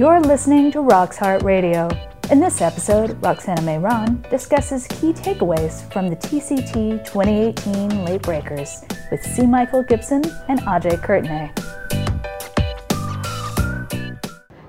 You're listening to Rock's Heart Radio. In this episode, Roxana Mehran discusses key takeaways from the TCT 2018 Late Breakers with C. Michael Gibson and Ajay Kirtane.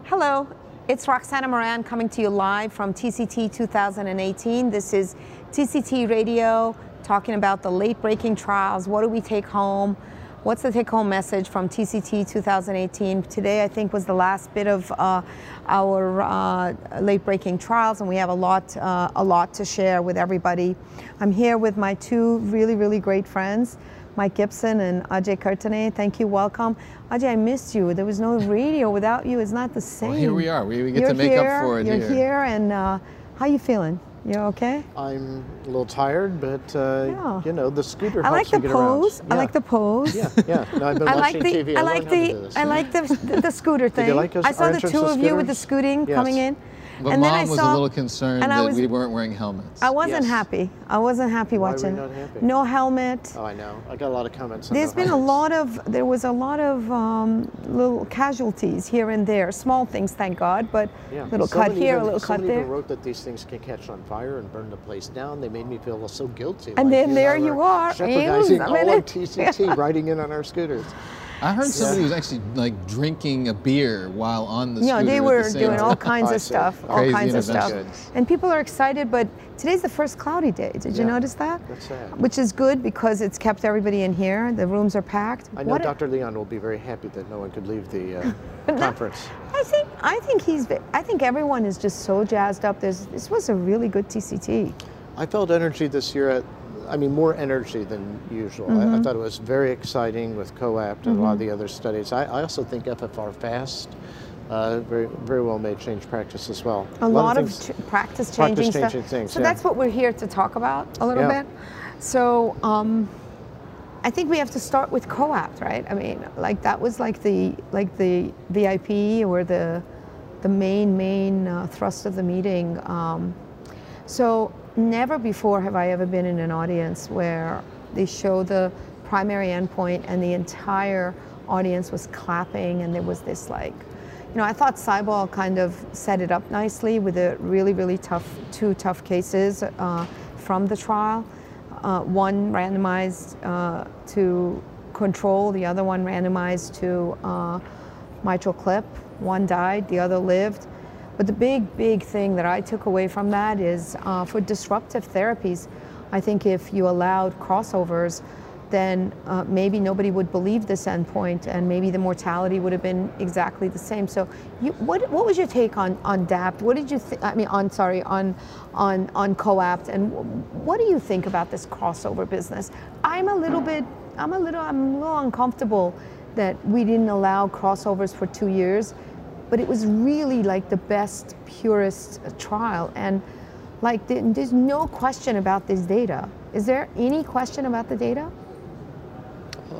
Hello, it's Roxana Mehran coming to you live from TCT 2018. This is TCT Radio talking about the late breaking trials. What do we take home? What's the take home message from TCT 2018? Today, I think, was the last bit of uh, our uh, late breaking trials, and we have a lot, uh, a lot to share with everybody. I'm here with my two really, really great friends. Mike Gibson and Ajay Kirtane. Thank you, welcome. Ajay, I missed you. There was no radio without you. It's not the same. Well, here we are. We, we get You're to make here, up for it You're here. here, and uh, how you feeling? You okay? I'm a little tired, but uh, Yeah. you know the scooter I like the pose. around. I like the pose. Yeah, yeah. No, I've been I like watching the TV. I I like learned how to the. I like the the, scooter thing. like us- I saw the two of you with the scooting Yes. coming in. But and mom then I was saw, a little concerned and that was- we weren't wearing helmets. I wasn't Yes. happy. I wasn't happy Why were you watching. not happy? No helmet. Oh, I know. I got a lot of comments. on There's the been a lot of there was a lot of um, little casualties here and there, small things, thank God, but Yeah. little cut here, even, a little cut someone there. even wrote that these things can catch on fire and burn the place down. They made me feel so guilty. And like, then you there know, you we're are, Jeopardizing all on minute. TCT, riding in on our scooters. I heard somebody was actually like drinking a beer while on the Yeah, scooter. they at were the same doing all kinds of stuff, all Crazy kinds of stuff. interventions. And people are excited, but today's the first cloudy day. Did you notice that? that's sad. Which is good because it's kept everybody in here. The rooms are packed. I know What Dr. Leon will be very happy that no one could leave the uh, conference. I think I think he's. I think everyone is just so jazzed up. There's, this was a really good TCT. I felt energy this year at, I mean, more energy than usual. I, I Mm-hmm. thought it was very exciting with COAPT and a lot of the other studies. I, I also think FFR FAST uh, very, very well made change practice as well. A, lot, of, things- ch- practice practice changing stuff. things, so yeah. that's what we're here to talk about a little Yeah. bit. So um, I think we have to start with COAPT, right? I mean, like that was like the like the VIP or the the main main uh, thrust of the meeting. Um, so never before have I ever been in an audience where they show the primary endpoint and the entire audience was clapping and there was this like, you know, I thought Cyball kind of set it up nicely with the really, really tough, two tough cases uh, from the trial. Uh, one randomized uh, to control, the other one randomized to uh, MitraClip. One died, the other lived. But the big, big thing that I took away from that is uh, for disruptive therapies, I think if you allowed crossovers, then uh, maybe nobody would believe this endpoint and maybe the mortality would have been exactly the same. So you, what, what was your take on, on DAPT? What did you think, I mean, on, sorry, on, on, on COAPT and what do you think about this crossover business? I'm a little bit, I'm a little, I'm a little uncomfortable that we didn't allow crossovers for two years but it was really like the best, purest uh, trial. And like, there's no question about this data. Is there any question about the data?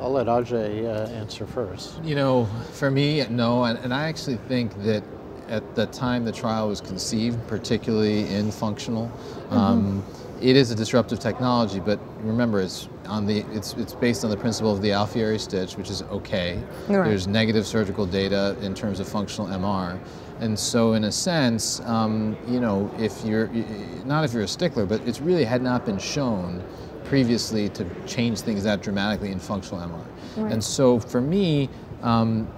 I'll let Ajay uh, answer first. You know, for me, no, and, and I actually think that at the time the trial was conceived, particularly in functional, Mm-hmm. um, it is a disruptive technology. But remember, it's on the it's it's based on the principle of the Alfieri stitch, which is okay. Right. There's negative surgical data in terms of functional MR. And so, in a sense, um, you know, if you're not if you're a stickler, but it really had not been shown previously to change things that dramatically in functional MR. And so, for me, um,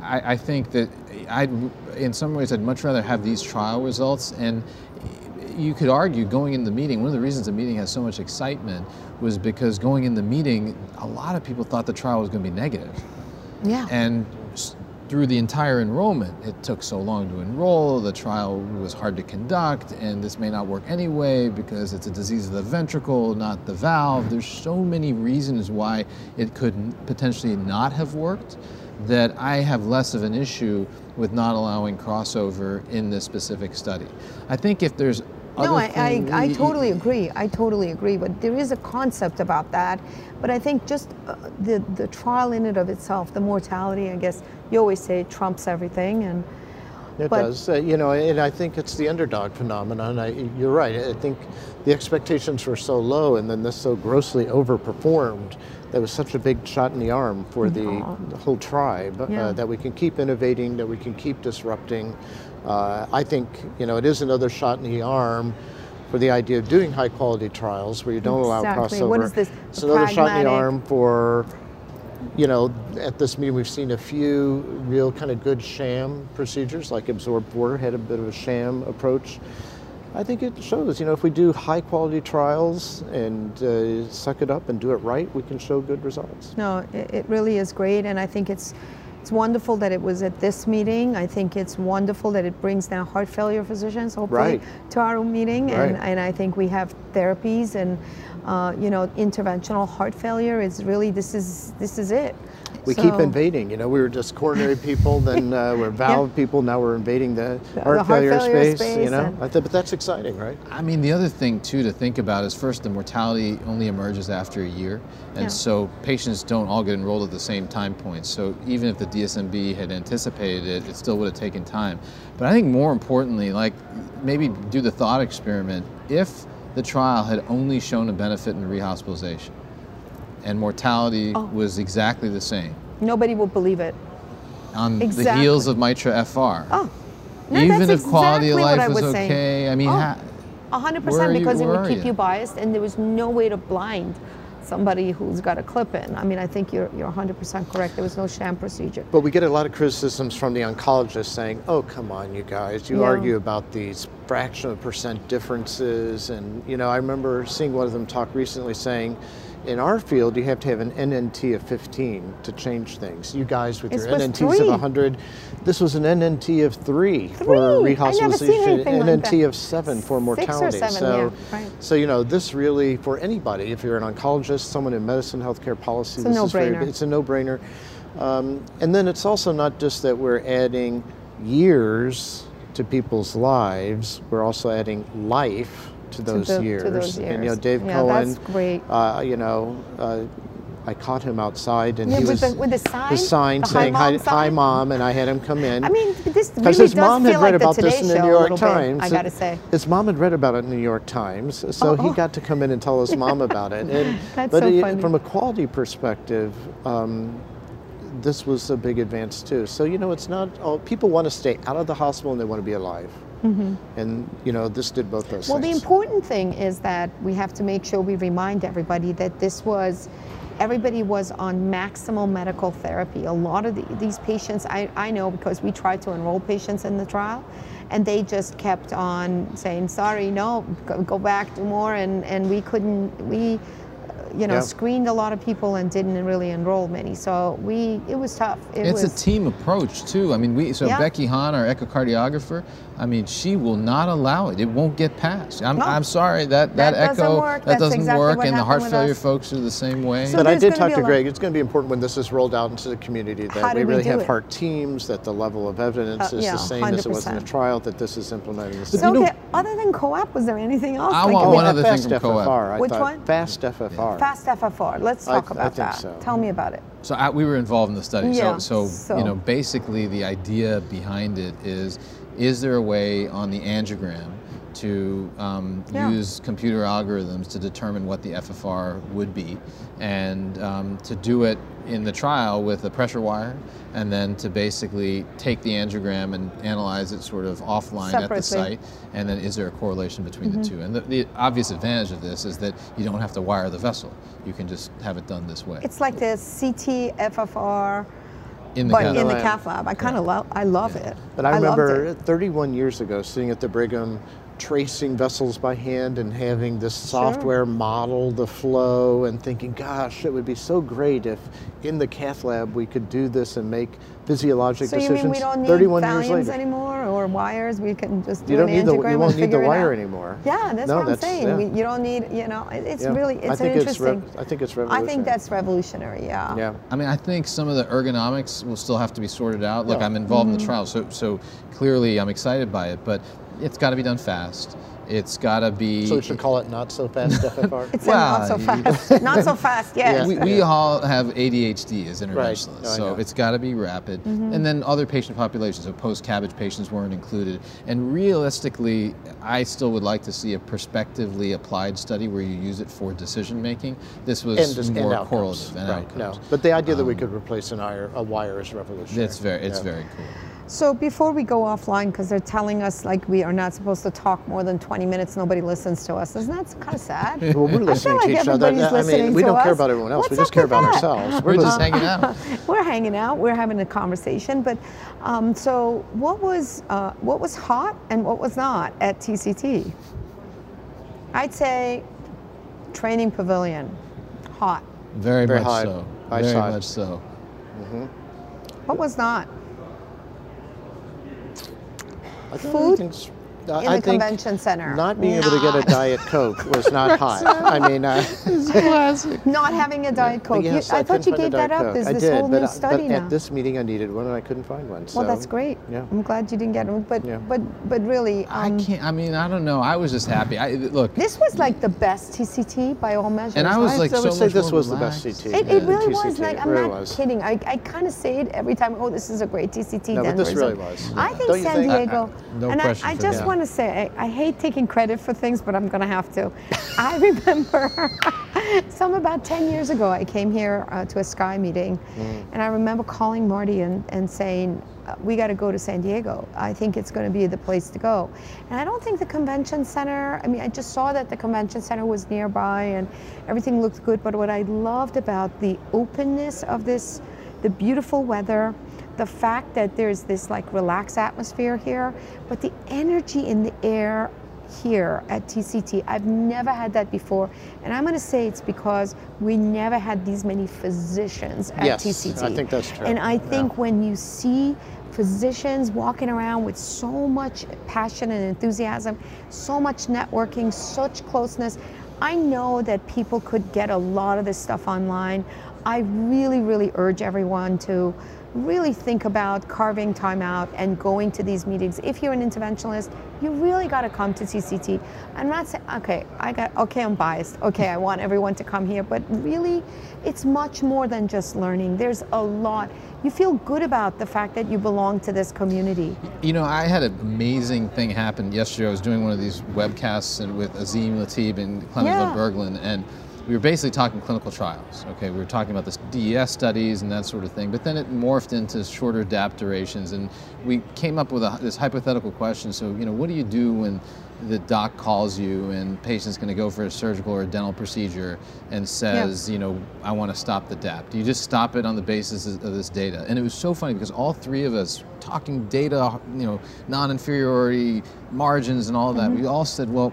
I, I think that I'd, in some ways, I'd much rather have these trial results. And you could argue going in the meeting, one of the reasons the meeting has so much excitement was because going in the meeting, a lot of people thought the trial was going to be negative. Yeah. And through the entire enrollment, it took so long to enroll, the trial was hard to conduct, and this may not work anyway because it's a disease of the ventricle, not the valve. There's so many reasons why it could potentially not have worked that I have less of an issue with not allowing crossover in this specific study. I think if there's No, I, I, I totally agree. I totally agree. But there is a concept about that. But I think just uh, the, the trial in and of itself, the mortality, I guess you always say trumps everything. And It But- does, uh, you know, and I think it's the underdog phenomenon. I, you're right. I think the expectations were so low, and then this so grossly overperformed. That was such a big shot in the arm for the, the whole tribe. Yeah. Uh, that we can keep innovating, that we can keep disrupting. Uh, I think you know it is another shot in the arm for the idea of doing high quality trials where you don't allow Exactly. crossover. What is this? It's another shot in the arm for you know, at this meeting, we've seen a few real kind of good sham procedures, like Absorb 4 had a bit of a sham approach. I think it shows, you know, if we do high quality trials and uh, suck it up and do it right, we can show good results. No, it, really is great, and I think it's it's wonderful that it was at this meeting. I think it's wonderful that it brings now heart failure physicians, hopefully, Right. to our meeting, and, and I think we have therapies and uh, you know interventional heart failure is really this is this is it. We keep invading, you know, we were just coronary people, then uh, we're valve people, now we're invading the, The- heart, the heart failure, failure space, you know. and- th- but that's exciting, right? I mean, the other thing too to think about is first the mortality only emerges after a year, and Yeah. so patients don't all get enrolled at the same time point. So even if the DSMB had anticipated it, it still would have taken time. But I think more importantly, like maybe do the thought experiment: if the trial had only shown a benefit in rehospitalization, and mortality Oh. was exactly the same Nobody will believe it. on the heels of Mitra FR. Oh, no, even that's if quality of life I was was okay, I mean, Oh. ha- A hundred Where are percent you- because it would keep you? you biased, and there was no way to blind somebody who's got a clip in. I mean, I think you're you're 100% correct. There was no sham procedure. But we get a lot of criticisms from the oncologists saying, oh, come on, you guys, you Yeah. argue about these fraction of percent differences. And, you know, I remember seeing one of them talk recently saying, in our field, you have to have an NNT of 15 to change things. You guys with It your NNTs three. of 100, this was an NNT of three, for Three! Seen rehospitalization, anything like NNT of seven for mortality. seven, so, yeah, right. so, you know, this really, for anybody, if you're an oncologist, someone in medicine, healthcare policy, It's a this is very, no-brainer. it's a no-brainer. Um, and then it's also not just that we're adding years to people's lives, we're also adding life to those, the- to years. And you know. Dave Yeah, Cohen, that's great. Uh, you know, uh, I caught him outside and Yeah, he with was the- with the sign? the sign The hi, saying mom hi, hi mom, and I had him come in. I mean, this really Because does his mom feel had like read the about Today this in the New York little bit, Times. I gotta say. His mom had read about it in the New York Times, so he oh. got to come in and tell his mom about it. And, That's but so it- funny. from a quality perspective, um, this was a big advance too. So you know, it's not all people want to stay out of the hospital and they want to be alive. And you know, this did both those Mm-hmm. Well, the important thing is that we have to make sure we remind everybody that this was, everybody was on maximal medical therapy. A lot of the, these patients, I, I know because we tried to enroll patients in the trial, and they just kept on saying, sorry, no, go, go back, do more, and, and we couldn't, we, you know, Yeah. screened a lot of people and didn't really enroll many. So we, it was tough. It it's was, a team approach too. I mean, we so Yeah. Becky Hahn, our echocardiographer, I mean, she will not allow it. It won't get passed. I'm, No. I'm sorry that that, That doesn't echo work. that That's doesn't exactly work, and the heart failure us. folks are the same way. So but I did talk to Greg. It's going to be important when this is rolled out into the community that we we really have it? heart teams, that the level of evidence Uh, is yeah, the same as it was in the trial, that this is implemented in the so same. you know- there- other than COAPT, was there anything else? I Like, want I mean, one other thing fast from COAPT. Which one? Fast FFR. Fast FFR. Let's talk I about think that. so. Tell me about it. So I, we were involved in the study. Yeah, so, so, so- you know, basically the idea behind it is, is there a way on the angiogram to um, Yeah. use computer algorithms to determine what the FFR would be, and um, to do it in the trial with a pressure wire, and then to basically take the angiogram and analyze it sort of offline at the site, and then is there a correlation between Mm-hmm. the two? And the, the obvious advantage of this is that you don't have to wire the vessel; you can just have it done this way. It's like the CT FFR, in the but cath in the cath lab. I kind of love. I love it. But I, loved remember 31 years ago sitting at the Brigham tracing vessels by hand and having this software model the flow and thinking, gosh, it would be so great if in the cath lab we could do this and make physiologic So you decisions. mean we don't need 31 years later. anymore or wires? We can just do You don't an need the angiogram you won't need the wire anymore. Yeah, that's No, what I'm that's- saying. yeah. We, you don't need, you know, it- it's Yeah. really, I it's think it's interesting. rev- I think it's I think that's revolutionary. Yeah. Yeah. I mean, I think some of the ergonomics will still have to be sorted out. Look, Yeah. I'm involved Mm-hmm. in the trial, so so clearly I'm excited by it, but it's got to be done fast. It's got to be. So we should call it not so fast FFR. It's Well, not so fast. not so fast. Yes. Yeah. we, we all have ADHD as Right. No, so it's got to be rapid. Mm-hmm. And then other patient populations, so post-CABG patients weren't included. And realistically, I still would like to see a prospectively applied study where you use it for decision making. This was and, just, and more outcomes. correlative and right. outcomes. No, but the idea that we could replace an wire, a wire is revolutionary. It's very, it's Yeah. very cool. So before we go offline, because they're telling us like we are not supposed to talk more than 20 minutes, nobody listens to us. Isn't that kind of sad? Well, we're I feel listening like to each other. everybody's I mean, we don't care about everyone else. What's we just care about that? ourselves. We're just listening. hanging out. We're hanging out. We're having a conversation. But um, so, what was uh, what was hot and what was not at TCT? I'd say training pavilion, hot. Very, Very much high- so. high very side. much so. What was not? I Food in I the think convention center. Not being able to get a diet coke was not hot. I mean, uh, Not having a diet coke. You- yes, I, thought you gave that up. Coke. There's I this did, whole but, new uh, study but now. at this meeting I needed one and I couldn't find one. well, that's great. Yeah. I'm glad you didn't get one. But Yeah. but but really, I um, can't. I mean, I don't know. I was just happy. I look, this was like the best TCT by all measures. and I was like I, so would so say this was relaxed. the best CT. It, it really TCT. was. Like, I'm really not was. kidding. I, I kind of say it every time. Oh, this is a great TCT. No, but this really was. I think San? Diego. I- I- no and I, question I for just that. Want to say, I, I hate taking credit for things, but I'm going to have to. I remember some about 10 years ago, I came here uh, to a SCAI meeting, Mm. and I remember calling Marty and, and saying, uh, we got to go to San Diego. I think it's going to be the place to go. And I don't think the convention center, I mean, I just saw that the convention center was nearby and everything looked good. But what I loved about the openness of this, the beautiful weather, the fact that there's this like relaxed atmosphere here, but the energy in the air here at TCT, I've never had that before. And I'm going to say it's because we never had these many physicians at Yes, TCT. I think that's true. And I Yeah. think when you see physicians walking around with so much passion and enthusiasm, so much networking, such closeness, I know that people could get a lot of this stuff online. I really, really urge everyone to really think about carving time out and going to these meetings. If you're an interventionalist, you really got to come to CCT. I'm not saying, okay, I got, okay, I'm biased. Okay, I want everyone to come here, but really, it's much more than just learning. There's a lot. You feel good about the fact that you belong to this community. You know, I had an amazing thing happen yesterday. I was doing one of these webcasts with Azeem Latib and Clemens Yeah. Berglund, and we were basically talking clinical trials. Okay, we were talking about the DES studies and that sort of thing, but then it morphed into shorter DAPT durations, and we came up with a, this hypothetical question. So, you know, what do you do when the doc calls you and patient's going to go for a surgical or a dental procedure and says, you know, I want to stop the DAPT? Do you just stop it on the basis of this data? And it was so funny because all three of us talking data, you know, non-inferiority margins and all of that, mm-hmm. we all said, well,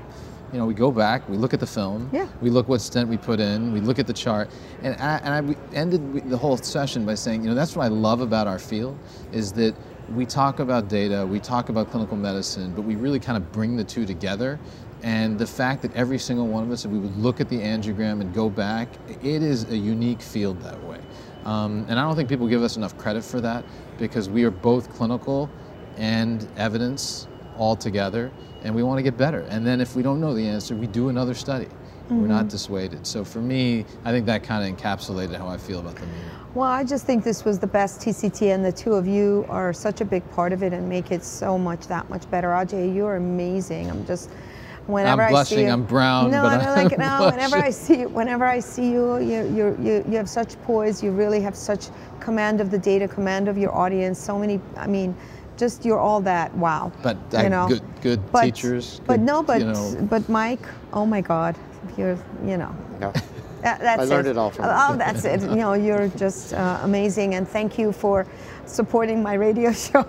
you know, we go back, we look at the film, Yeah. we look what stent we put in, we look at the chart, and I, and I ended the whole session by saying, you know, that's what I love about our field is that we talk about data, we talk about clinical medicine, but we really kind of bring the two together. And the fact that every single one of us, if we would look at the angiogram and go back, it is a unique field that way. Um, and I don't think people give us enough credit for that because we are both clinical and evidence all together, and we want to get better. And then if we don't know the answer, we do another study. We're not mm-hmm. dissuaded. So for me, I think that kind of encapsulated how I feel about the meeting. Well, I just think this was the best TCT, and the two of you are such a big part of it and make it so much that much better. Ajay, you're amazing. I'm just whenever I'm I see blushing, you, I'm brown, No, but I don't I'm like no. Whenever I see you, whenever I see you, you you you you have such poise. You really have such command of the data, command of your audience. So many. I mean. Just you're all that. Wow. But you I- know. good- good But- teachers, But good, no, but you know. but Mike. Oh my God. You're you know. Yeah. That, that's learned it all from Oh, him. that's it. You know, you're just uh, amazing, and thank you for supporting my radio show.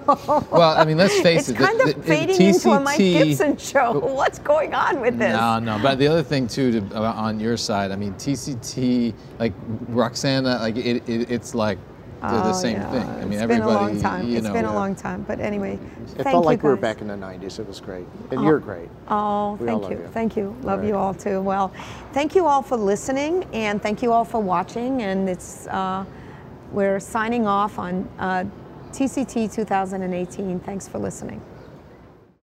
Well, I mean, let's face it's it, It's kind of the- the fading into a Mike Gibson show. What's going on with this? No, no. But the other thing too, to, uh, on your side, I mean, TCT, like Roxana, like it, it it's like they're the Oh, same yeah. thing. I mean, it's everybody, been a long time. you It's know, been a long time, but anyway, It thank felt you like we were back in the 90s. It was great. And you're great. Oh, We thank you. you. Thank you. Love All you all too. Well, thank you all for listening and thank you all for watching. And it's uh, we're signing off on uh, TCT 2018. Thanks for listening.